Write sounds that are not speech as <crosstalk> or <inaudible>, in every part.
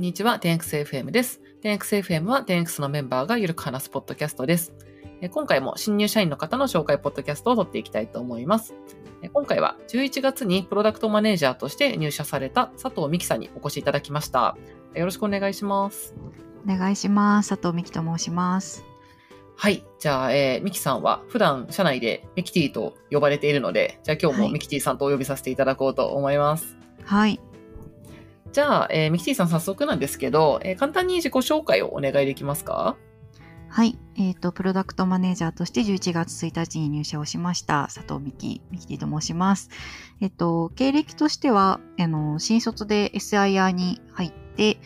んにちは、10XFM です。10XFM は 10X のメンバーがゆるく話すポッドキャストです。今回も新入社員の方の紹介ポッドキャストを撮っていきたいと思います。今回は11月にプロダクトマネージャーとして入社された佐藤美希さんにお越しいただきました。よろしくお願いします。お願いします。佐藤美希と申します。はい。じゃあ、えー、ミキさんは普段社内でミキティと呼ばれているので、じゃあ今日もミキティさんとお呼びさせていただこうと思います。はい。じゃあ、えー、ミキティさん早速なんですけど、えー、簡単に自己紹介をお願いできますか？はい。えっ、ー、と、プロダクトマネージャーとして11月1日に入社をしました、佐藤美希、ミキティと申します。えっ、と、経歴としては、あの、新卒で SIR に入って、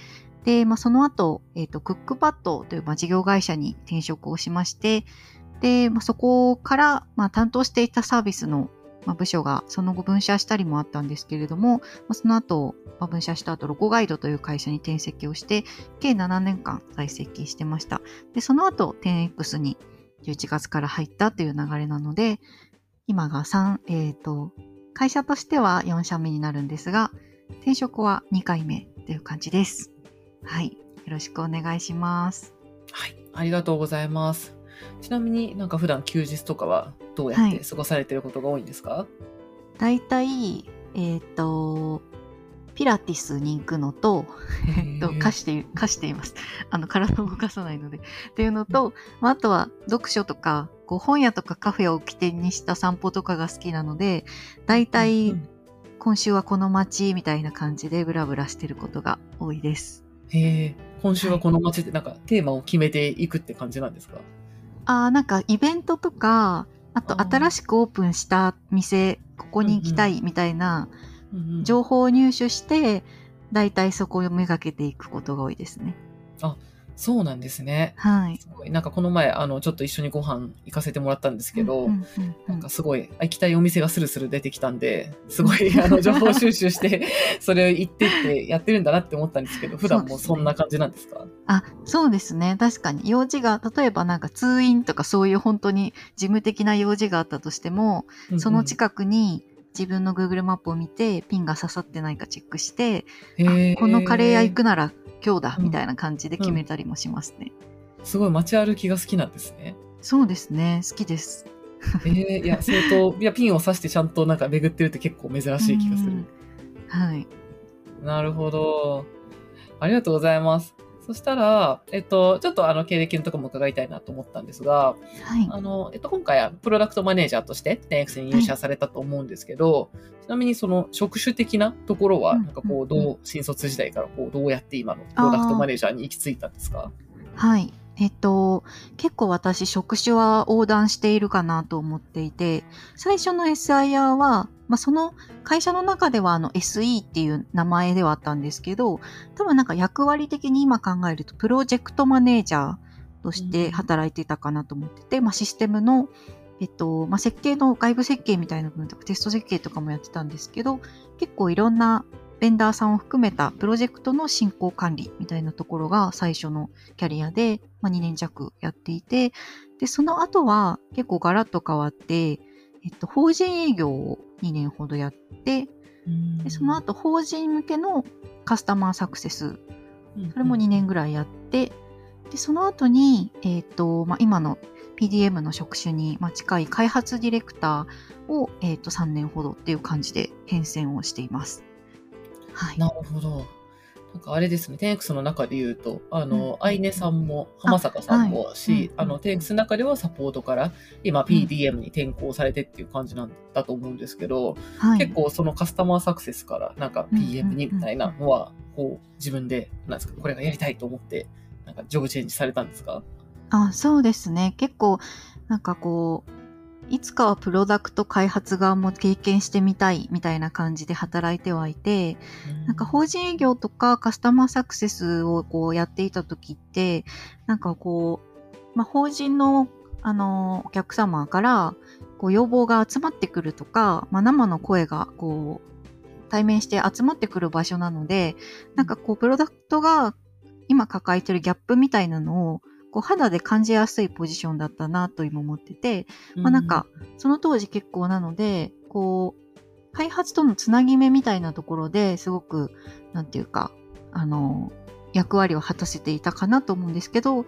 で、まあ、その後、えっ、と、クックパッドという、まあ、事業会社に転職をしまして、で、まあ、そこから、まあ、担当していたサービスのまあ、部署がその後分社したりもあったんですけれども、まあ、その後、まあ、分社した後、ロゴガイドという会社に転籍をして、計7年間在籍してました。で、その後、10X に11月から入ったという流れなので、今が3、えっ、ー、と、会社としては4社目になるんですが、転職は2回目という感じです。はい。よろしくお願いします。はい。ありがとうございます。ちなみになんか普段休日とかはどうやって過ごされてることが多いんですか、大体、えっ、ー、と、ピラティスに行くのと、えっと、貸して、貸しています。あの、体を動かさないので。っていうのと、まあ、あとは読書とか、こう本屋とかカフェを起点にした散歩とかが好きなので、大体、今週はこの街みたいな感じでブラブラしてることが多いです。へえ、今週はこの街ってなんかテーマを決めていくって感じなんですか？あなんかイベントとか、あと新しくオープンした店、ここに行きたいみたいな情報を入手して、だいたいそこをめがけていくことが多いですね。あ、そうなんですね。はい。すごい。なんかこの前、あの、ちょっと一緒にご飯行かせてもらったんですけど、なんかすごい、行きたいお店がスルスル出てきたんで、すごい、あの、情報収集して、<laughs> それを行ってってやってるんだなって思ったんですけど、普段もそんな感じなんですか、ね、あ、そうですね。確かに。用事が、例えばなんか通院とかそういう本当に事務的な用事があったとしても、その近くに、自分の Google マップを見てピンが刺さってないかチェックしてこのカレー屋行くなら今日だみたいな感じで決めたりもしますね。うん、すごい街歩きが好きなんですね。そうですね。好きです。えー、いや、相当、<laughs> いや、ピンを刺してちゃんとなんか巡ってるって結構珍しい気がする。はい。なるほど。ありがとうございます。そしたら、えっと、ちょっとあの、経歴のとこも伺いたいなと思ったんですが、はい。あの、えっと、今回はプロダクトマネージャーとして 10X に入社されたと思うんですけど、はい、ちなみにその職種的なところは、なんかこう、どう、新卒時代からこう、どうやって今のプロダクトマネージャーに行き着いたんですか？はい。えっと、結構私職種は横断しているかなと思っていて、最初の SIR は、まあ、その会社の中ではあの SE っていう名前ではあったんですけど、多分なんか役割的に今考えるとプロジェクトマネージャーとして働いていたかなと思ってて、まあ、システムの、えっと、まあ、設計の外部設計みたいな部分とかテスト設計とかもやってたんですけど、結構いろんなベンダーさんを含めたプロジェクトの進行管理みたいなところが最初のキャリアで、まあ、2年弱やっていて、で、その後は結構ガラッと変わって、えっと、法人営業を2年ほどやって、でその後法人向けのカスタマーサクセス、それも2年ぐらいやって、で、その後に、えっ、と、まあ、今の PDM の職種に、まあ、近い開発ディレクターを、えっ、と、3年ほどっていう感じで変遷をしています。はい。なるほど。なんかあれですね、テンクスの中で言うと、あの、アイネさんも、浜坂さんもし、あ,、の、テンクスの中ではサポートから、今 PDM に転向されてっていう感じなんだと思うんですけど、結構そのカスタマーサクセスから、なんか PM にみたいなのは、こう、自分で、なんですか、これがやりたいと思って、なんかジョブチェンジされたんですか？あ、そうですね。結構、なんかこう、いつかはプロダクト開発側も経験してみたいみたいな感じで働いてはいて、なんか法人営業とかカスタマーサクセスをこうやっていた時って、なんかこう、まあ、法人のあのお客様からこう要望が集まってくるとか、まあ、生の声がこう対面して集まってくる場所なので、なんかこうプロダクトが今抱えてるギャップみたいなのをこう肌で感じやすいポジションだったなと今思ってて、まあなんか、その当時結構なので、こう、開発とのつなぎ目みたいなところですごく、なんていうか、あの、役割を果たせていたかなと思うんですけど、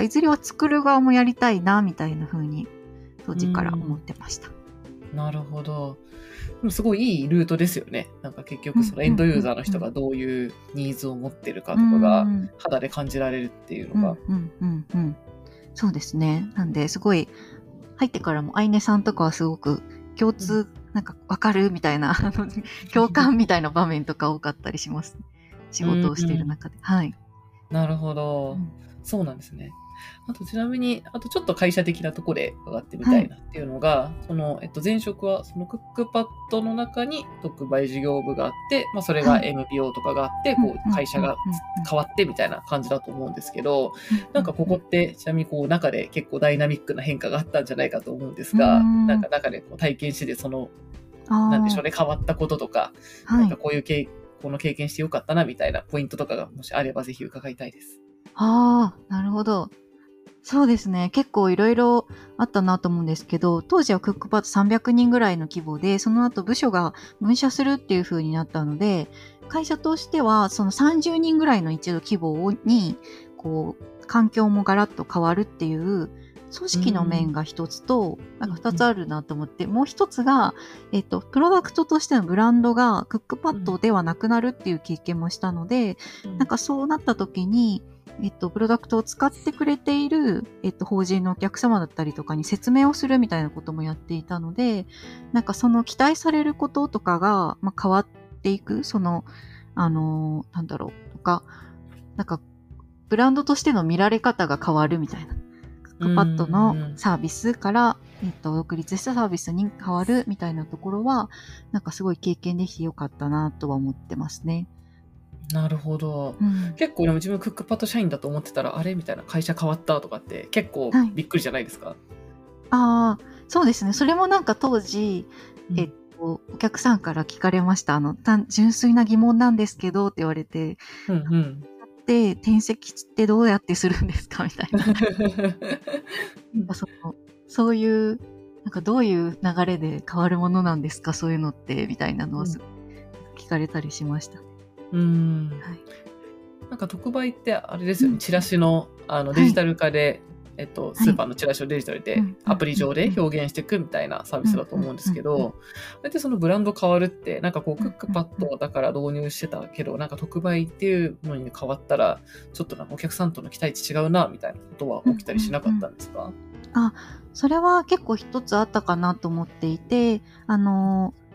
いずれは作る側もやりたいな、みたいな風に当時から思ってました。なるほど。すごいいいルートですよね。なんか結局そのエンドユーザーの人がどういうニーズを持ってるかとかが肌で感じられるっていうのが。うんうんうん、そうですね。なんですごい入ってからもアイネさんとかはすごく共通、なんかわかるみたいな、<laughs> 共感みたいな場面とか多かったりします。仕事をしている中で。はい。なるほど、うん、そうなんですね。あとちなみに、あとちょっと会社的なところで伺ってみたいなっていうのが、はい、その、えっと、前職はそのクックパッドの中に特売事業部があって、まあ、それが MPO とかがあって、はい、こう、会社が変わってみたいな感じだと思うんですけど、なんかここって、ちなみにこう、中で結構ダイナミックな変化があったんじゃないかと思うんですが、なんか中でこう体験してその、なんでしょうね、変わったこととか、なんかこういう経この経験してよかったなみたいなポイントとかがもしあればぜひ伺いたいです。ああ、なるほど。そうですね。結構いろいろあったなと思うんですけど、当時はクックパッド300人ぐらいの規模で、その後部署が分社するっていう風になったので、会社としてはその30人ぐらいの一度規模に、こう、環境もガラッと変わるっていう組織の面が一つと、なんか二つあるなと思って、もう一つが、えっと、プロダクトとしてのブランドがクックパッドではなくなるっていう経験もしたので、なんかそうなった時に、えっと、プロダクトを使ってくれている、えっと、法人のお客様だったりとかに説明をするみたいなこともやっていたので、なんかその期待されることとかが、まあ、変わっていく、その、あのー、なんだろう、とか、なんか、ブランドとしての見られ方が変わるみたいな。クックパッドのサービスから、えっと、独立したサービスに変わるみたいなところは、なんかすごい経験できてよかったなとは思ってますね。なるほど。うん、結構でも自分クックパッド社員だと思ってたら、あれみたいな会社変わったとかって結構びっくりじゃないですか、はい、ああ、そうですね。それもなんか当時、えっと、お客さんから聞かれました。あの、純粋な疑問なんですけどって言われて、うんうん、で転籍ってどうやってするんですか？みたいな。なんかそのそういう、なんかどういう流れで変わるものなんですか？そういうのって、みたいなのを、聞かれたりしました。うん。はい。なんか特売ってあれですよね、チラシのあのデジタル化で、えっと、スーパーのチラシをデジタルで、アプリ上で表現していくみたいなサービスだと思うんですけど、あれってそのブランド変わるって、なんかこう、クックパッドだから導入してたけど、なんか特売っていうのに変わったら、ちょっとなんかお客さんとの期待値違うな、みたいなことは起きたりしなかったんですか、あ、それは結構一つあったかなと思っていて、あのー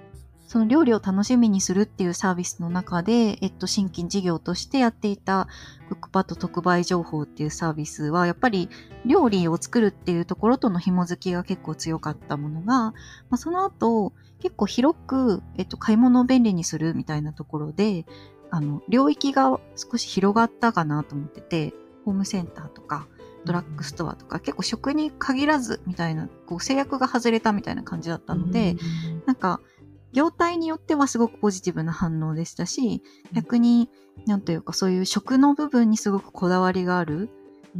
その料理を楽しみにするっていうサービスの中で、えっと、新規事業としてやっていたクックパッド特売情報っていうサービスは、やっぱり料理を作るっていうところとの紐づきが結構強かったものが、まあ、その後、結構広く、えっと、買い物を便利にするみたいなところで、あの、領域が少し広がったかなと思ってて、ホームセンターとか、ドラッグストアとか、結構食に限らずみたいな、こう制約が外れたみたいな感じだったので、なんか、業態によってはすごくポジティブな反応でしたし、逆に、なんというかそういう食の部分にすごくこだわりがある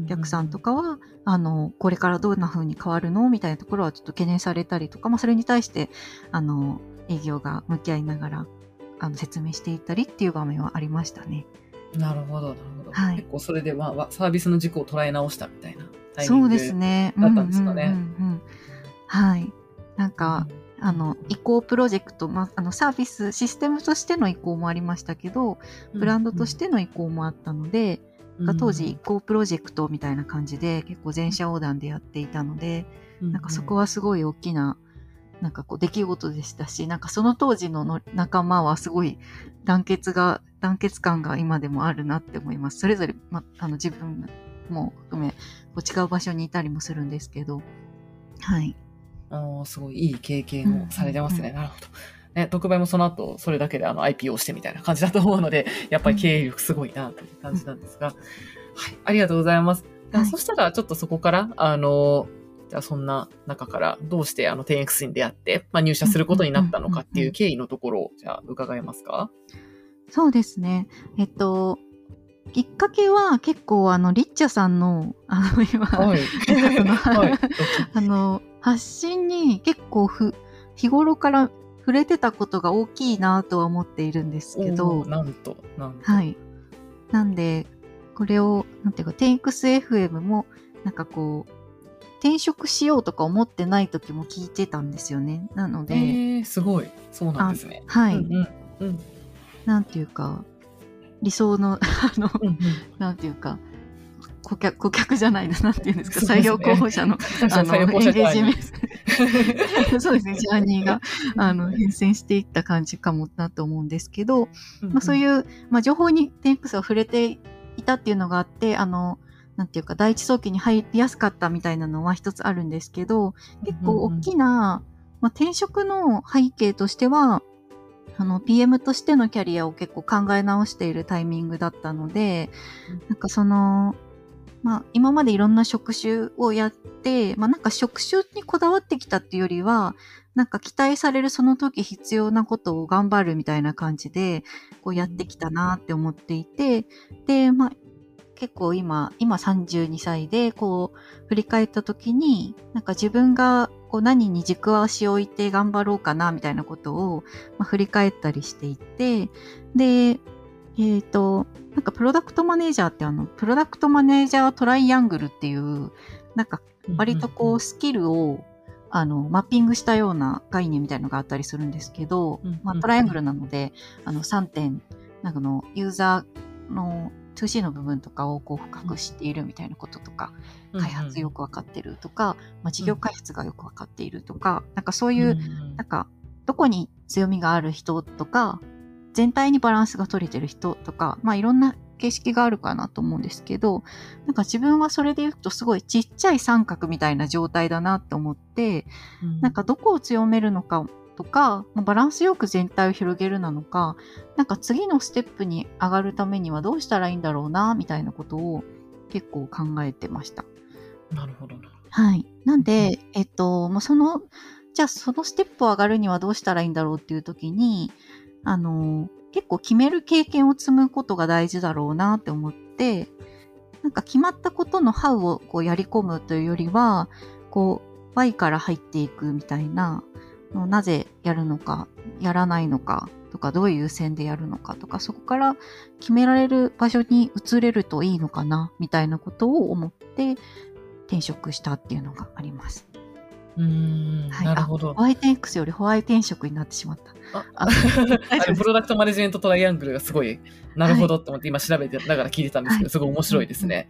お客さんとかは、あの、これからどんな風に変わるのみたいなところはちょっと懸念されたりとか、まあそれに対して、あの、営業が向き合いながら、あの、説明していったりっていう場面はありましたね。なるほど、なるほど。はい、結構それで、まあ、サービスの軸を捉え直したみたいなタイミングだったんですかね。はい。なんか、うんあの移行プロジェクト、まあ、あのサービスシステムとしての移行もありましたけどブランドとしての移行もあったので、うん。うん、当時移行プロジェクトみたいな感じで結構全社横断でやっていたので、うん。うん、なんかそこはすごい大きななんかこう出来事でしたしなんかその当時の仲間はすごい団結が団結感が今でもあるなって思います。それぞれ、ま、あの自分も含めこう違う場所にいたりもするんですけど。はいあすごいいい経験をされてますね。うんうん、なるほど。ね、特売もその後、それだけであの IPO してみたいな感じだと思うので、やっぱり経営力すごいなという感じなんですが、はい、ありがとうございます。はい、そしたら、ちょっとそこから、あの、じゃあそんな中からどうしてあの 10X に出会って、まあ、入社することになったのかっていう経緯のところを、じゃあ伺えますか？そうですね。えっと、きっかけは結構あの、リッチャさんの、あの、今、はい、<laughs> あの、発信に結構ふ日頃から触れてたことが大きいなとは思っているんですけどなんとなんとはいなんでこれを、なんていうか、10XFM も、なんかこう、転職しようとか思ってない時も聞いてたんですよね。なので。えー、すごい。そうなんですね。はい。うんうんうん、なんていうか、理想の、<laughs> あの、うんうん、なんていうか、顧客、顧客じゃないな、なんていうんですか、すね、採用候補者の、あの、エンゲージメント。<laughs> そうですね、ジャーニーが、あの、変遷していった感じかもなと思うんですけど、うんうん、まあそういう、まあ情報にテンプスが触れていたっていうのがあって、あの、なんていうか、第一早期に入りやすかったみたいなのは一つあるんですけど、結構大きな、まあ、転職の背景としては、あの、PM としてのキャリアを結構考え直しているタイミングだったので、なんかその、まあ、今までいろんな職種をやって、まあ、なんか職種にこだわってきたっていうよりは、なんか期待されるその時必要なことを頑張るみたいな感じで、こうやってきたなって思っていて、で、まあ、結構今、今32歳で、こう、振り返った時に、なんか自分がこう何に軸足を置いて頑張ろうかな、みたいなことを、まあ、振り返ったりしていて、で、えっ、ー、と、なんかプロダクトマネージャーってあの、プロダクトマネージャートライアングルっていう、なんか割とこうスキルを、あの、マッピングしたような概念みたいのがあったりするんですけど、まあ、トライアングルなので、あの、3点、なんかの、ユーザーの 2C の部分とかをこう深く知っているみたいなこととか、開発よくわかってるとか、まあ、事業開発がよくわかっているとか、なんかそういう、なんか、どこに強みがある人とか、全体にバランスが取れてる人とか、まあいろんな形式があるかなと思うんですけど、なんか自分はそれで言うとすごいちっちゃい三角みたいな状態だなって思って、うん、なんかどこを強めるのかとか、バランスよく全体を広げるなのか、なんか次のステップに上がるためにはどうしたらいいんだろうな、みたいなことを結構考えてました。なるほどな。はい。なんで、えっと、まあ、その、じゃあそのステップを上がるにはどうしたらいいんだろうっていう時に、あの、結構決める経験を積むことが大事だろうなって思って、なんか決まったことのハウをこうやり込むというよりは、こう、Y から入っていくみたいな、なぜやるのか、やらないのかとか、どういう線でやるのかとか、そこから決められる場所に移れるといいのかな、みたいなことを思って転職したっていうのがあります。うん、はい、なるほど。ホワイト X よりホワイト転職になってしまった。ああプロダクトマネジメントトライアングルがすごい、なるほどって思って今調べてながら聞いてたんですけど、はい、すごい面白いですね。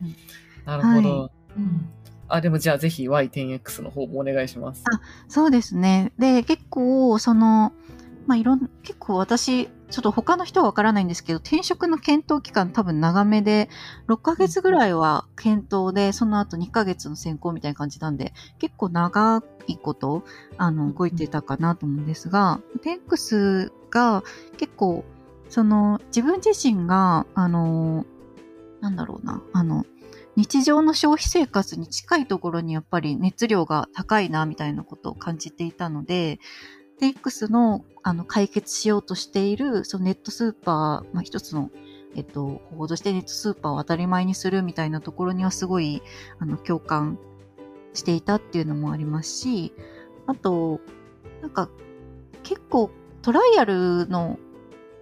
なるほど。はいうんあ、でもじゃあぜひ Y10X の方もお願いします。あ、そうですね。で、結構、その、まあ、いろん、結構私、ちょっと他の人はわからないんですけど、転職の検討期間多分長めで、6ヶ月ぐらいは検討で、その後2ヶ月の選考みたいな感じなんで、結構長いこと、あの、動いてたかなと思うんですが、テンクスが結構、その、自分自身が、あの、なんだろうな、あの、日常の消費生活に近いところにやっぱり熱量が高いなみたいなことを感じていたので、テ X のあの解決しようとしているそのネットスーパー、まあ、一つのえっと、方法としてネットスーパーを当たり前にするみたいなところにはすごいあの共感していたっていうのもありますし、あと、なんか結構トライアルの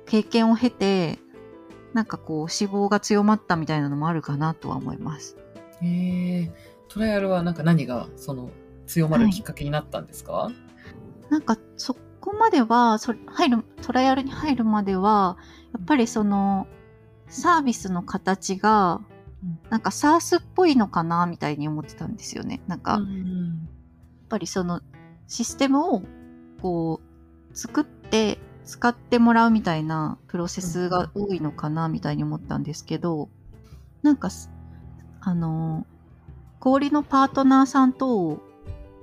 経験を経て、なんかこう脂肪が強まったみたいなのもあるかなとは思います。へえトライアルはなんか何がその強まるきっかけになったんですか、はい、なんかそこまではそ入るトライアルに入るまではやっぱりそのサービスの形がなんか SARS っぽいのかなみたいに思ってたんですよね。なんか、やっぱりそのシステムをこう作って使ってもらうみたいなプロセスが多いのかなみたいに思ったんですけど、なんか、あの、氷のパートナーさんと、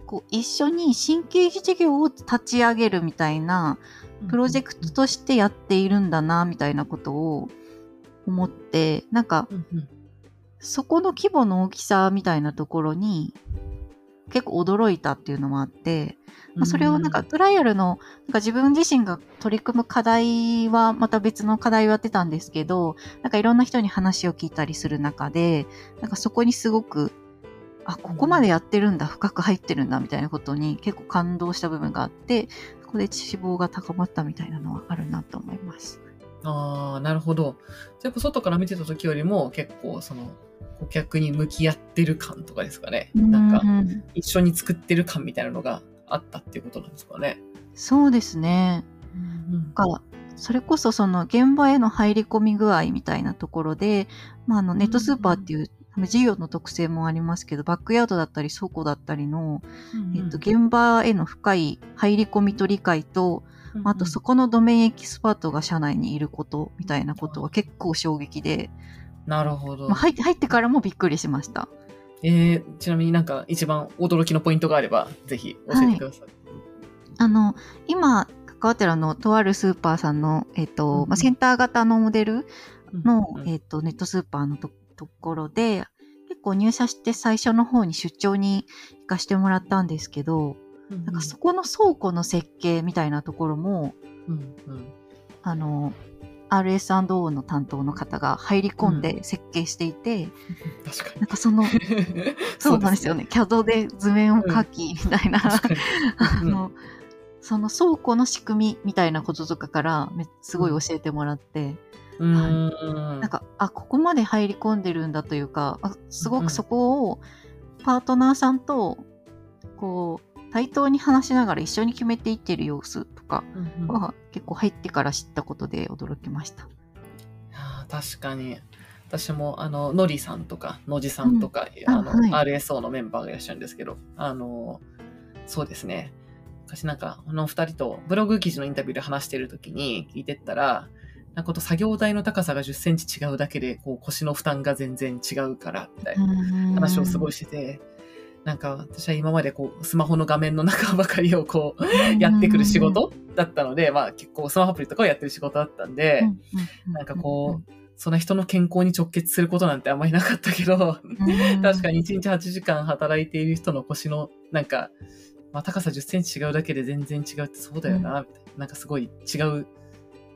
こう一緒に新規事業を立ち上げるみたいなプロジェクトとしてやっているんだな、みたいなことを思って、なんか、そこの規模の大きさみたいなところに結構驚いたっていうのもあって、まあ、それをなんかトライアルの、なんか自分自身が取り組む課題はまた別の課題をやってたんですけど、なんかいろんな人に話を聞いたりする中で、なんかそこにすごく、あ、ここまでやってるんだ、深く入ってるんだ、みたいなことに結構感動した部分があって、そこで脂肪が高まったみたいなのはあるなと思います。ああ、なるほど。やっぱ外から見てた時よりも結構その顧客に向き合ってる感とかですかね。なんかうん一緒に作ってる感みたいなのがあったっていうことなんですかね。そうですね。うんがそれこそその現場への入り込み具合みたいなところで、まあ、あのネットスーパーっていう事業の特性もありますけど、バックヤードだったり倉庫だったりの、えっと、現場への深い入り込みと理解と、あとそこのドメインエキスパートが社内にいることみたいなことは結構衝撃で、なるほどまあ、。入って入ってからもびっくりしました。えー、ちなみになんか一番驚きのポイントがあれば、ぜひ教えてください。あの、今、関わってるあの、とあるスーパーさんの、えっ、と、うんまあ、センター型のモデルの、うんうんえっ、と、ネットスーパーのとところで、結構入社して最初の方に出張に行かしてもらったんですけど、なんかそこの倉庫の設計みたいなところも、うんうんあの、RS&O の担当の方が入り込んで設計していて、<laughs> 確かなんかその、に。<laughs> そうなんですよね。CAD で図面を描き、みたいな、確かに。<laughs> あの、その倉庫の仕組みみたいなこととかからめすごい教えてもらって、うん。うんなんか、あ、ここまで入り込んでるんだというか、あすごうんくそこをパートナーさんと、こう、対等に話しながら一緒に決めていってる様子とかうんうんは結構入ってから知ったことで驚きました。確かに。私も、あの、のりさんとか、のじさんとか、ああの、はい RSO のメンバーがいらっしゃるんですけど、あの、そうですね。昔なんか、あの二人とブログ記事のインタビューで話してる時に聞いてったら、なんかこと作業台の高さが10センチ違うだけで、こう腰の負担が全然違うから、みたいな話をすごいいしてて、なんか私は今までこう、スマホの画面の中ばかりをこう、やってくる仕事だったので、まあ結構スマホアプリとかをやってる仕事だったんで、なんかこう、そんな人の健康に直結することなんてあんまりなかったけど、うん、確かに1日8時間働いている人の腰の、なんか、まあ、高さ10センチ違うだけで全然違うってそうだよな、みたいな。なんかすごい違う、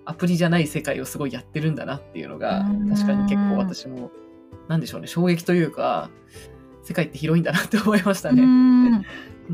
アプリじゃない世界をすごいやってるんだなっていうのがうん、確かに結構私も、なんでしょうね、衝撃というか、世界って広いんだなって思いましたうね。ん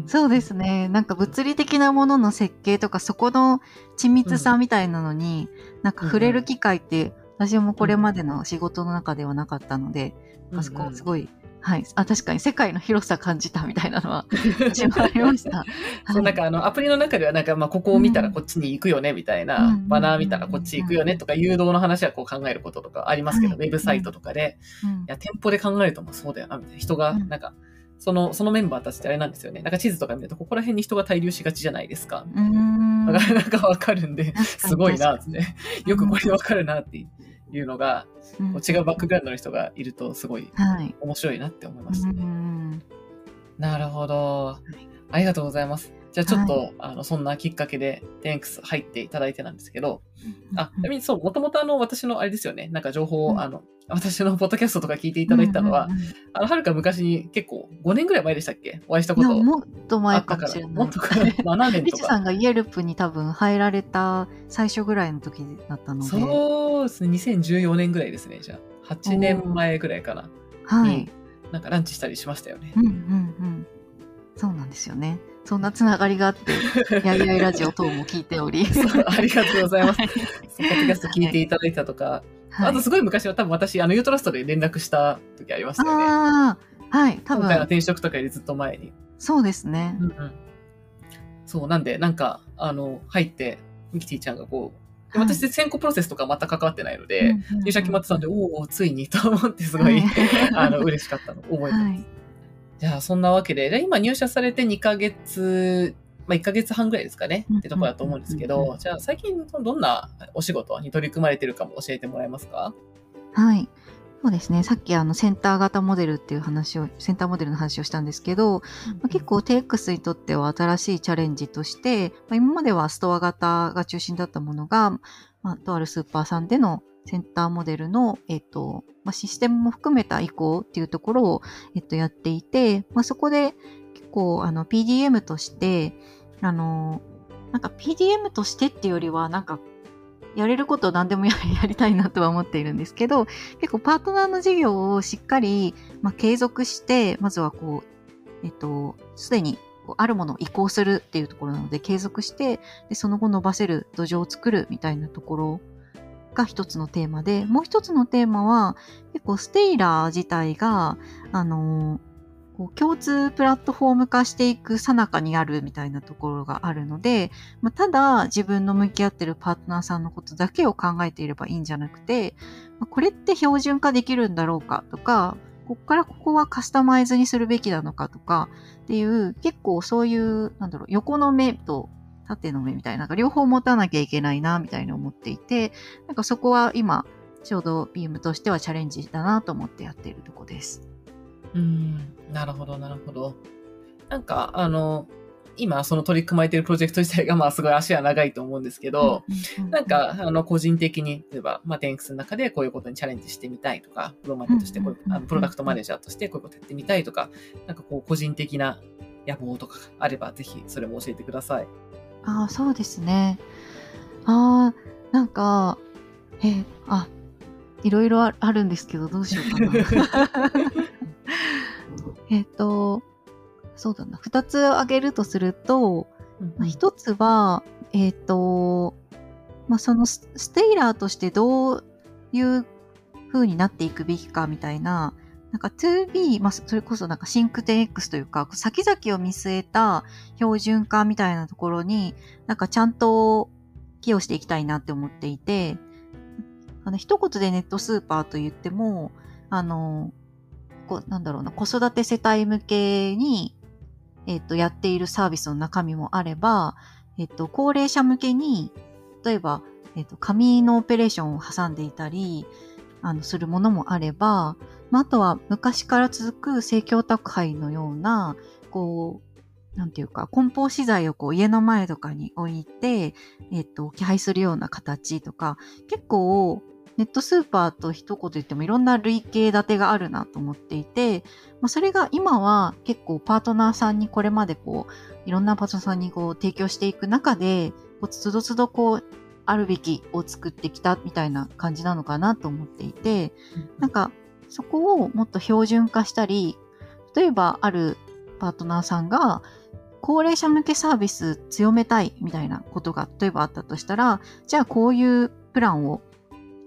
そうですね。なんか物理的なものの設計とか、そこの緻密さみたいなのに、なんか触れる機会って、私もこれまでの仕事の中ではなかったので、あそこすごい、はい。あ、確かに世界の広さ感じたみたいなのは、<laughs> 私もありました。そう、なんか、かあの、アプリの中ではなんか、まあ、ここを見たらこっちに行くよね、みたいうんな、バナー見たらこっち行くよね、とか、誘導の話はこう考えることとかありますけど、ウはいェブサイトとかで、うんいや、店舗で考えるともそうだよな、みたいな。人が、うんなんか、その、そのメンバーたちってあれなんですよね。なんか地図とか見ると、ここら辺に人が滞留しがちじゃないですか。うーんだからなんかわかるんで、すごいな、っ確て。よくこれでわかるな、っていうのが、う違うバックグラウンドの人がいると、すごいはい。面白いなって思いまうしたね。んなるほど。ありがとうございます。じゃあちょっと、あの、そんなきっかけで、テンクス入っていただいてなんですけど、あ、ちなみにそう、もともとあの、私のあれですよね、なんか情報を、うんあの、私のポッドキャストとか聞いていただいたのは、あの、はるか昔に結構、5年ぐらい前でしたっけ？お会いしたこともっとあ前か。かもしれない。もっとか、7年リとか。チさんがイエルプに多分入られた最初ぐらいの時だったので。そうですね、2014年ぐらいですね、じゃあ。8年前ぐらいかな。はいに。なんかランチしたりしましたよねう。んうんうん。そうなんですよね。そんなつながりがあって、<laughs> やいやいラジオ等も聞いており。ありがとうございます。はいポッドキャスト聞いていただいたとか、はいあとすごい昔は多分私、あの、ユートラストで連絡した時ありましたよね。ああ、はい、多分、今回の転職とかよりずっと前に。そうですね。うんうん。そう、なんで、なんか、あの、入って、ミキティちゃんがこう、ではい私、選考プロセスとか全く関わってないので、入社決まってたんで、おお、ついにと思って、すごい、<laughs> あの、嬉しかったの、覚えてます。はい。じゃあ、そんなわけで、今入社されて2ヶ月、まあ1ヶ月半ぐらいですかね、うんってところだと思うんですけど、じゃあ最近どんなお仕事に取り組まれてるかも教えてもらえますか？はい。そうですね。さっきあのセンター型モデルっていう話を、センターモデルの話をしたんですけど、まあ、結構 TX にとっては新しいチャレンジとして、まあ、今まではストア型が中心だったものが、まあ、とあるスーパーさんでのセンターモデルの、えっと、まあ、システムも含めた移行っていうところを、えっと、やっていて、まあ、そこで結構あの PDM として、あの、なんか PDM としてっていうよりは、なんかやれることを何でも <laughs> やりたいなとは思っているんですけど、結構パートナーの事業をしっかり、まあ、継続して、まずはこう、えっと、すでにあるものを移行するっていうところなので、継続して、で、その後伸ばせる土壌を作るみたいなところが一つのテーマで、もう一つのテーマは、結構ステイラー自体が、あのこう共通プラットフォーム化していく最中にあるみたいなところがあるので、まあ、ただ自分の向き合ってるパートナーさんのことだけを考えていればいいんじゃなくて、ま、これって標準化できるんだろうかとか、ここからここはカスタマイズにするべきなのかとかっていう、結構そういう、なんだろう、横の目と縦の目みたいな、なんか両方持たなきゃいけないな、みたいに思っていて、なんかそこは今、ちょうどビームとしてはチャレンジだなと思ってやっているとこです。うん、なるほど、なるほど。なんか、あの、今、その取り組まれているプロジェクト自体が、まあ、すごい足は長いと思うんですけど、なんか、あの、個人的に、例えば、まあ、テンクスの中でこういうことにチャレンジしてみたいとか、プロマネとしてこう、あのプロダクトマネージャーとしてこういうことやってみたいとか、なんかこう、個人的な野望とかあれば、ぜひ、それも教えてください。ああ、そうですね。ああ、なんか、えー、あ、いろいろあるんですけど、どうしようかな。<laughs> えっと、そうだな。二つ挙げるとすると、一、うん、つは、えっ、ー、と、まあ、そのステイラーとしてどういう風になっていくべきかみたいな、なんか 2B、まあ、それこそなんかシンクテン X というか、先々を見据えた標準化みたいなところに、なんかちゃんと寄与していきたいなって思っていて、あの、一言でネットスーパーと言っても、あの、こなんだろうな、子育て世帯向けに、えっ、と、やっているサービスの中身もあれば、えっ、と、高齢者向けに、例えば、えっ、と、紙のオペレーションを挟んでいたり、あの、するものもあれば、まあ、あとは昔から続く生協宅配のような、こう、なんていうか、梱包資材をこう家の前とかに置いて、えっ、と、置き配するような形とか、結構、ネットスーパーと一言言ってもいろんな類型立てがあるなと思っていて、まあ、それが今は結構パートナーさんにこれまでこう、いろんなパートナーさんにこう提供していく中で、こうつどつどこう、あるべきを作ってきたみたいな感じなのかなと思っていて、なんかそこをもっと標準化したり、例えばあるパートナーさんが高齢者向けサービス強めたいみたいなことが例えばあったとしたら、じゃあこういうプランを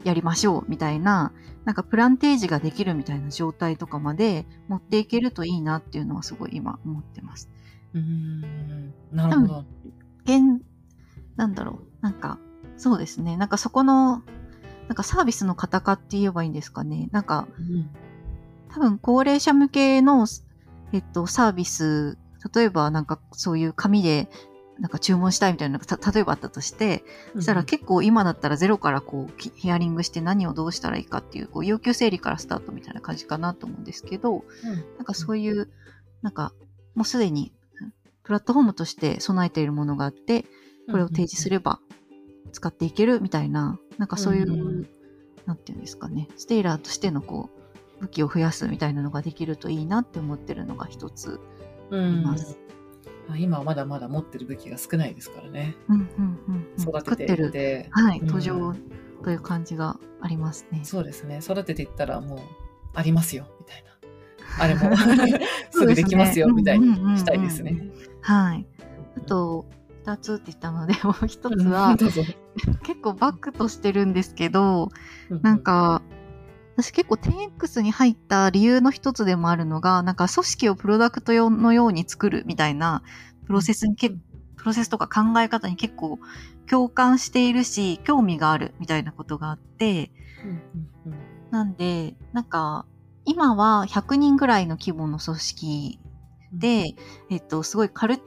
やりましょうみたいな、なんかプランテージができるみたいな状態とかまで持っていけるといいなっていうのはすごい今思ってます。うん、なるほど。現、なんだろう。なんか、そうですね。なんかそこの、なんかサービスの型化って言えばいいんですかね。なんか、うん、多分高齢者向けの、えっと、サービス、例えばなんかそういう紙でなんか注文したいみたいなのが例えばあったとして、そしたら結構今だったらゼロからこうヒアリングして何をどうしたらいいかっていうこう要求整理からスタートみたいな感じかなと思うんですけど、うん、なんかそういう、なんかもうすでにプラットフォームとして備えているものがあって、これを提示すれば使っていけるみたいな、なんかそういう、うん、なんていうんですかね、ステイラーとしてのこう武器を増やすみたいなのができるといいなって思ってるのが一つあります。うん今はまだまだ持ってる武器が少ないですからね。うんうんうん、育ててるてはい、途上という感じがありますね。そうですね。育てていったらもうありますよみたいな。あれも <laughs> すぐできますよみたいにしたいですね。はい。あと2つって言ったので <laughs> もう1つは結構バックとしてるんですけど、なんか。私結構 10X に入った理由の一つでもあるのが、なんか組織をプロダクト用のように作るみたいなプロセスにけ、プロセスとか考え方に結構共感しているし、興味があるみたいなことがあって、なんで、なんか、今は100人ぐらいの規模の組織で、えっと、すごいカル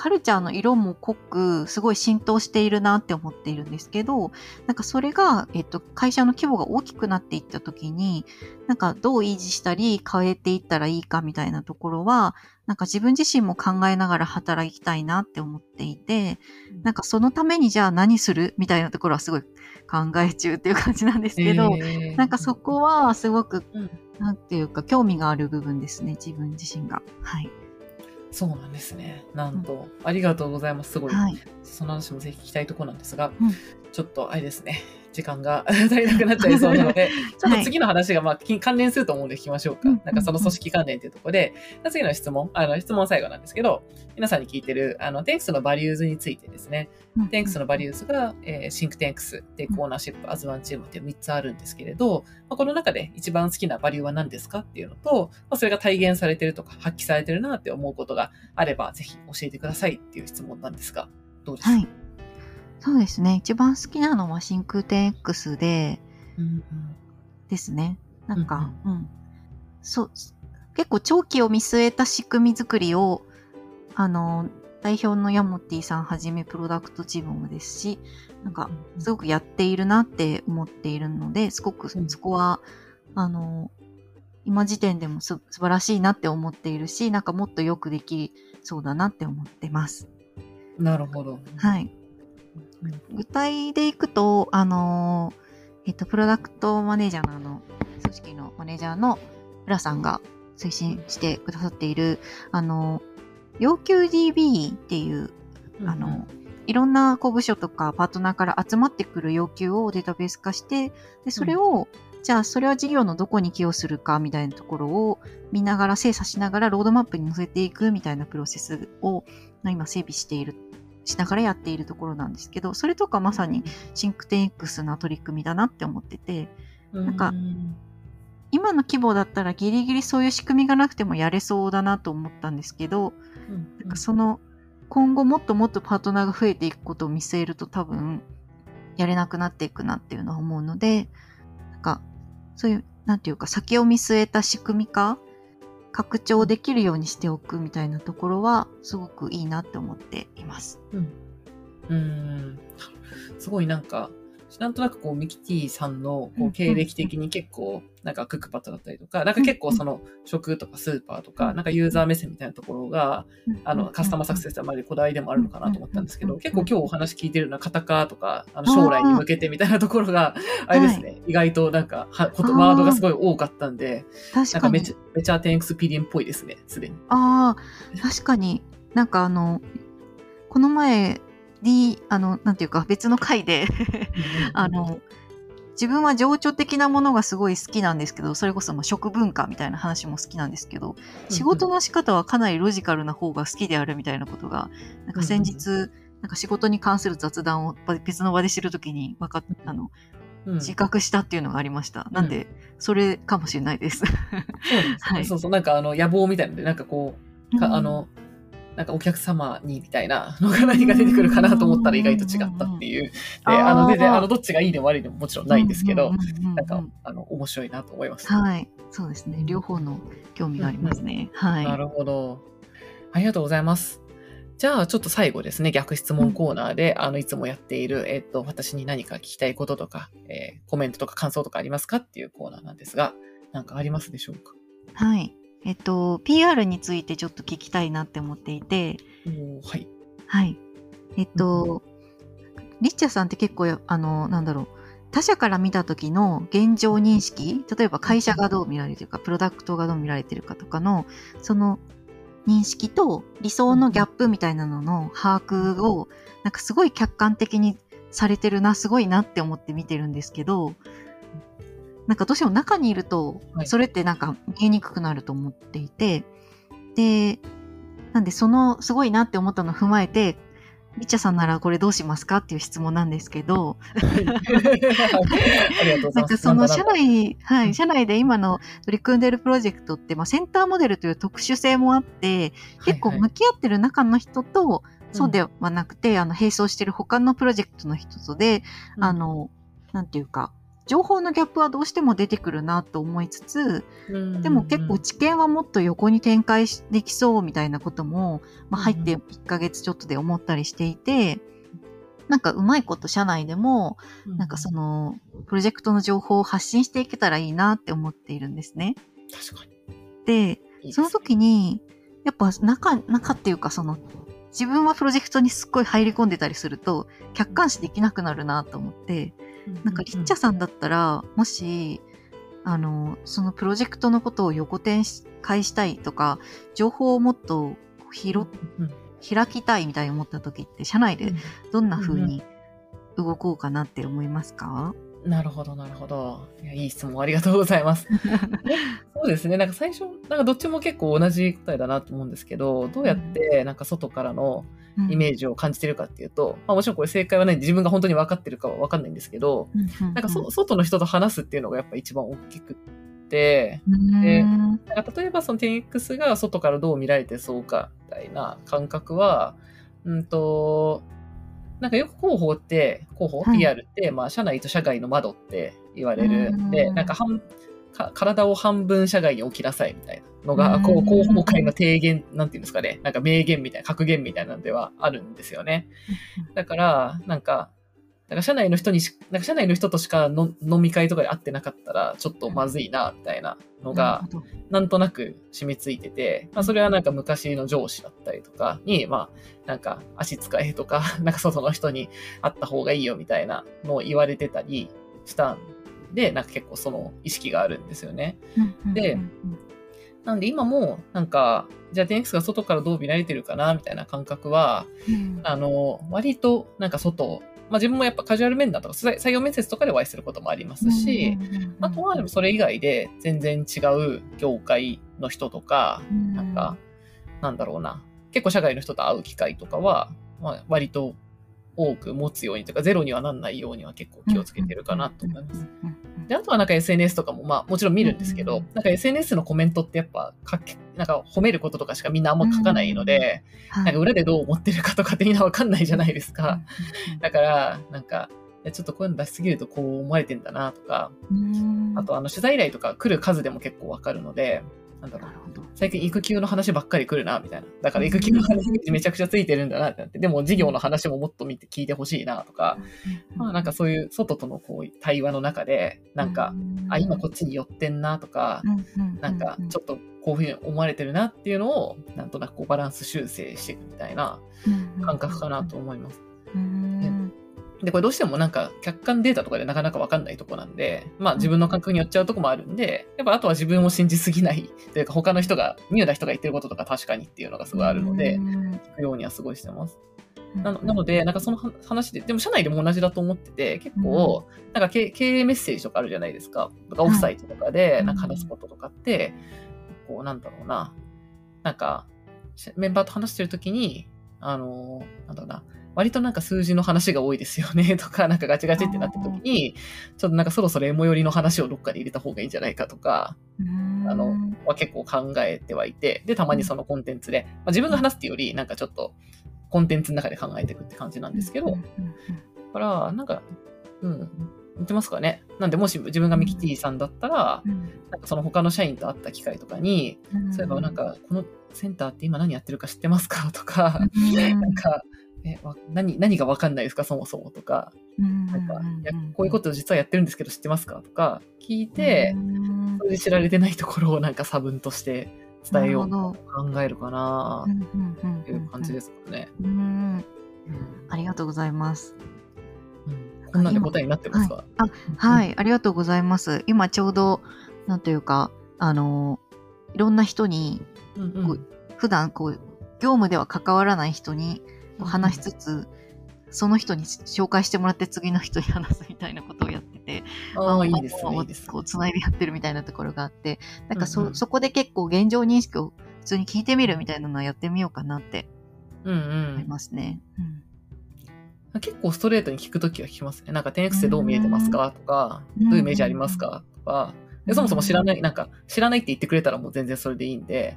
カルチャーの色も濃く、すごい浸透しているなって思っているんですけど、なんかそれが、えっと、会社の規模が大きくなっていった時に、なんかどう維持したり変えていったらいいかみたいなところは、なんか自分自身も考えながら働きたいなって思っていて、なんかそのためにじゃあ何するみたいなところはすごい考え中っていう感じなんですけど、えー、なんかそこはすごく、うん、なんていうか興味がある部分ですね、自分自身が。はい。そうなんですね。なんと、うん、ありがとうございます。すごい、はい、その話もぜひ聞きたいところなんですが、うん、ちょっとあれですね。時間が <laughs> 足りなくなっちゃいそうなので、ちょっと次の話がまあ関連すると思うんで聞きましょうか。なんかその組織関連っていうところで、次の質問、あの質問最後なんですけど、皆さんに聞いてる、あの、10X の Values についてですね、10X の Values が、えー、 Think 10X、 Take Ownership、 As One Team っていう3つあるんですけれど、まあ、この中で一番好きなバリューは何ですかっていうのと、まあ、それが体現されてるとか発揮されてるなって思うことがあれば、ぜひ教えてくださいっていう質問なんですが、どうですか、はいそうですね。一番好きなのは真空点 X で、うんうん、ですね。なんか、うん、うん、そう、結構長期を見据えた仕組み作りを、あの、代表のヤモティさんはじめプロダクトチームもですし、なんか、すごくやっているなって思っているので、すごくそこは、あの、今時点でもす素晴らしいなって思っているし、なんかもっとよくできそうだなって思ってます。なるほど。はい。具体でいくと、あのえっと、プロダクトマネージャーのあの、組織のマネージャーの浦さんが推進してくださっている、あの、要求 DB っていう、あの、うん、いろんなこう部署とかパートナーから集まってくる要求をデータベース化して、で、それを、うん、じゃあそれは事業のどこに寄与するかみたいなところを見ながら精査しながらロードマップに載せていくみたいなプロセスを今整備しているしながらやっているところなんですけど、それとかまさにシンクテン X な取り組みだなって思ってて、なんか、今の規模だったらギリギリそういう仕組みがなくてもやれそうだなと思ったんですけど、なんかその今後もっともっとパートナーが増えていくことを見据えると多分やれなくなっていくなっていうのは思うので、なんかそういう、なんていうか先を見据えた仕組み化拡張できるようにしておくみたいなところはすごくいいなって思っています。うん。うんすごいなんかなんとなくこう、ミキティさんのこう経歴的に結構、なんかクックパッドだったりとか、なんか結構その食とかスーパーとか、なんかユーザー目線みたいなところが、あの、カスタマーサクセスはまりこだわりでもあるのかなと思ったんですけど、結構今日お話聞いてるのはカタカとか、あの将来に向けてみたいなところが、あれですね、意外となんか、は、ことワードがすごい多かったんで、なんかめちゃ、めちゃテンクスピリンっぽいですね、すでに。ああ、確かに。なんかあの、この前、D、あの、なんていうか別の回であの、自分は情緒的なものがすごい好きなんですけど、それこそまあ食文化みたいな話も好きなんですけど、仕事の仕方はかなりロジカルな方が好きであるみたいなことが、なんか先日、なんか仕事に関する雑談を別の場で知るときに分かっあの、自覚したっていうのがありました。なんで、それかもしれないです。そうはい、そうそう、なんかあの野望みたいなので、なんかこう、かあの、なんかお客様にみたいな <laughs> のが何が出てくるかなと思ったら意外と違ったっていう。で、あの、全然、あの、どっちがいいでも悪いでももちろんないんですけど、なんか、あの、面白いなと思います、はい。そうですね。両方の興味がありますね。はい。なるほど。ありがとうございます。じゃあ、ちょっと最後ですね、逆質問コーナーで、あの、いつもやっている、えっ、と、私に何か聞きたいこととか、えー、コメントとか感想とかありますかっていうコーナーなんですが、なんかありますでしょうか？はい。えっと、PR についてちょっと聞きたいなって思っていて、はい。はい。えっと、うん、リッチャーさんって結構、あの、なんだろう、他者から見た時の現状認識、例えば会社がどう見られてるか、プロダクトがどう見られてるかとかの、その認識と理想のギャップみたいなのの把握を、なんかすごい客観的にされてるな、すごいなって思って見てるんですけど、なんかどうしても中にいると、それってなんか見えにくくなると思っていて、で、なんでそのすごいなって思ったのを踏まえて、みっちゃさんならこれどうしますかっていう質問なんですけど、なんかその社内、はい、社内で今の取り組んでるプロジェクトって、まあ、センターモデルという特殊性もあって、結構向き合ってる中の人と、そうではなくて、あの、並走してる他のプロジェクトの人とで、うん、あの、なんていうか、情報のギャップはどうしても出てくるなと思いつつ、でも結構知見はもっと横に展開できそうみたいなことも、まあ、入って1ヶ月ちょっとで思ったりしていて、なんかうまいこと社内でも、なんかその、プロジェクトの情報を発信していけたらいいなって思っているんですね。確かに。で、その時に、やっぱ中、中っていうかその、自分はプロジェクトにすっごい入り込んでたりすると、客観視できなくなるなと思って、なんかリッチャさんだったら、もし、あの、そのプロジェクトのことを横展開したいとか、情報をもっと広、開きたいみたいに思った時って、社内でどんな風に動こうかなって思いますか？なるほど、なるほど。いや、いい質問ありがとうございます。<laughs> そうですね。なんか最初、なんかどっちも結構同じ答えだなと思うんですけど、どうやってなんか外からのイメージを感じてるかっていうと、まあもちろんこれ正解はね、自分が本当に分かってるかは分かんないんですけど、なんかそ外の人と話すっていうのがやっぱ一番大きくて、で、なんか例えばその 10X が外からどう見られてそうかみたいな感覚は、うんと、なんかよく広報って、広報、はい。PR って、まあ、社内と社外の窓って言われるんで、うん。なんか半、か体を半分社外に置きなさいみたいなのうが、ん。こう、広報会の提言、なんていうんですかね、なんか名言みたいな、格言みたいなのではあるんですよね。だから、なんか、だから社内の人にし、なんか社内の人としかの飲み会とかで会ってなかったら、ちょっとまずいな、みたいなのが、なんとなく染みついてて、まあそれはなんか昔の上司だったりとかに、まあなんか足使えとか、<laughs> なんか外の人に会った方がいいよみたいなのを言われてたりしたんで、なんか結構その意識があるんですよね。でなんで今もなんか、じゃあ 10X が外からどう見られてるかなみたいな感覚は、あの、割となんか外、まあ自分もやっぱカジュアル面談とか採採用面接とかでお会いすることもありますし、あとはでもそれ以外で全然違う業界の人とか、なんか、なんだろうな。結構社外の人と会う機会とかは、まあ、割と多く持つようにとか、ゼロにはなんないようには結構気をつけてるかなと思います。で、あとはなんか SNS とかもまあもちろん見るんですけど、なんか SNS のコメントってやっぱ書け、なんか褒めることとかしかみんなあんま書かないので、なんか裏でどう思ってるかとかってみんなわかんないじゃないですか。だから、なんか、ちょっとこういうの出しすぎるとこう思われてんだなとか、あとあの取材依頼とか来る数でも結構わかるので、なんだろう。最近育休の話ばっかり来るな、みたいな。だから育休の話めちゃくちゃついてるんだなってなって、でも事業の話ももっと見て聞いてほしいなとか、まあなんかそういう外とのこう対話の中で、なんか、あ、今こっちに寄ってんなとか、なんかちょっとこういうふうに思われてるなっていうのを、なんとなくこうバランス修正していくみたいな感覚かなと思います。で、これどうしてもなんか客観データとかでなかなかわかんないとこなんで、まあ自分の感覚によっちゃうとこもあるんで、やっぱあとは自分を信じすぎないというか他の人が、ニューな人が言ってることとか確かにっていうのがすごいあるので、聞くようにはすごいしてます。なのなので、なんかその話で、でも社内でも同じだと思ってて、結構、なんか経経営メッセージとかあるじゃないですか。とかオフサイトとかでなんか話すこととかって、こうなんだろうな、なんかメンバーと話してるときに、あの、なんだろうな、割となんか数字の話が多いですよね <laughs> とか、なんかガチガチってなった時に、ちょっとなんかそろそろエモ寄りの話をどっかで入れた方がいいんじゃないかとか、あの、は結構考えてはいて、で、たまにそのコンテンツで、まあ、自分が話すっていうより、なんかちょっとコンテンツの中で考えていくって感じなんですけど、だから、なんか、うん、似てますかね。なんで、もし自分がミキティさんだったら、なんかその他の社員と会った機会とかに、そういえばなんか、このセンターって今何やってるか知ってますか？とか、なんか、えわ何何が分かんないですか？そもそもとか、なんかいやこういうこと実はやってるんですけど知ってますか？とか聞いて、それで知られてないところをなんか差分として伝えようと考えるかなっていう感じですかね。ありがとうございます。こんなんで答えになってますか、はい、あはい、ありがとうございます。今ちょうど、なんというか、あの、いろんな人に、うんうん、普段こう、業務では関わらない人に話しつつ、うん、その人に紹介してもらって次の人に話すみたいなことをやってて、ああ、いいですね。こう、つないでやってるみたいなところがあって、なんかそ、うんうん、そこで結構現状認識を普通に聞いてみるみたいなのはやってみようかなって思いますね。うんうん結構ストレートに聞くときは聞きますね。なんか 10X でどう見えてますかとか、どういうイメージありますかとか、でそもそも知らない、なんか知らないって言ってくれたらもう全然それでいいんで、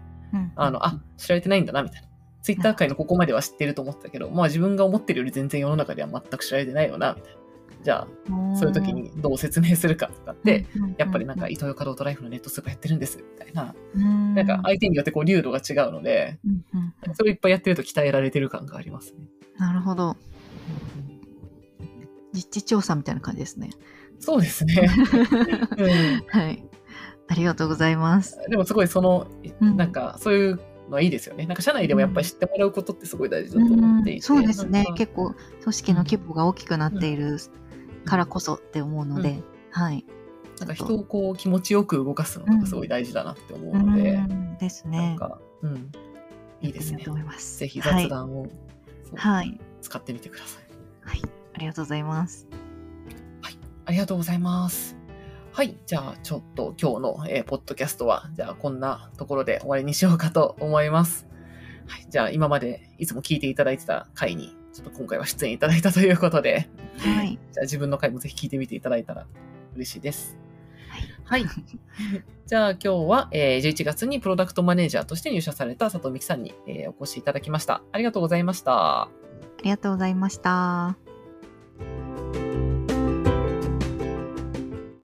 あの、あ、知られてないんだな、みたいな。ツイッター界のここまでは知ってると思ってたけど、まあ自分が思ってるより全然世の中では全く知られてないよな、みたいな。じゃあ、そういう時にどう説明するかとかって、やっぱりなんか、イトーヨーカドートライフのネットスーパーやってるんです、みたいな。なんか、相手によってこう、流度が違うので、それいっぱいやってると鍛えられてる感がありますね。なるほど。実地調査みたいな感じですね。そうですね。<laughs> うん、はい。ありがとうございます。でもすごいその、なんか、そういうのはいいですよね。なんか社内でもやっぱり知ってもらうことってすごい大事だと思っていて。そうですね。結構、組織の規模が大きくなっているからこそって思うので、はい。なんか人をこう気持ちよく動かすのとかすごい大事だなって思うので。ですね。なんか、うん。いいですね。す。ぜひ雑談を、はい。使ってみてください。はい。ありがとうございます。ありがとうございます。はい。じゃあ、ちょっと今日の、えーポッドキャストは、じゃあ、こんなところで終わりにしようかと思います。はい。じゃあ、今までいつも聞いていただいてた回に、ちょっと今回は出演いただいたということで、はい。じゃあ自分の回もぜひ聞いてみていただいたら嬉しいです。はい。<laughs> じゃあ今日は、えー11月にプロダクトマネージャーとして入社された佐藤美希さんに、えーお越しいただきました。ありがとうございました。ありがとうございました。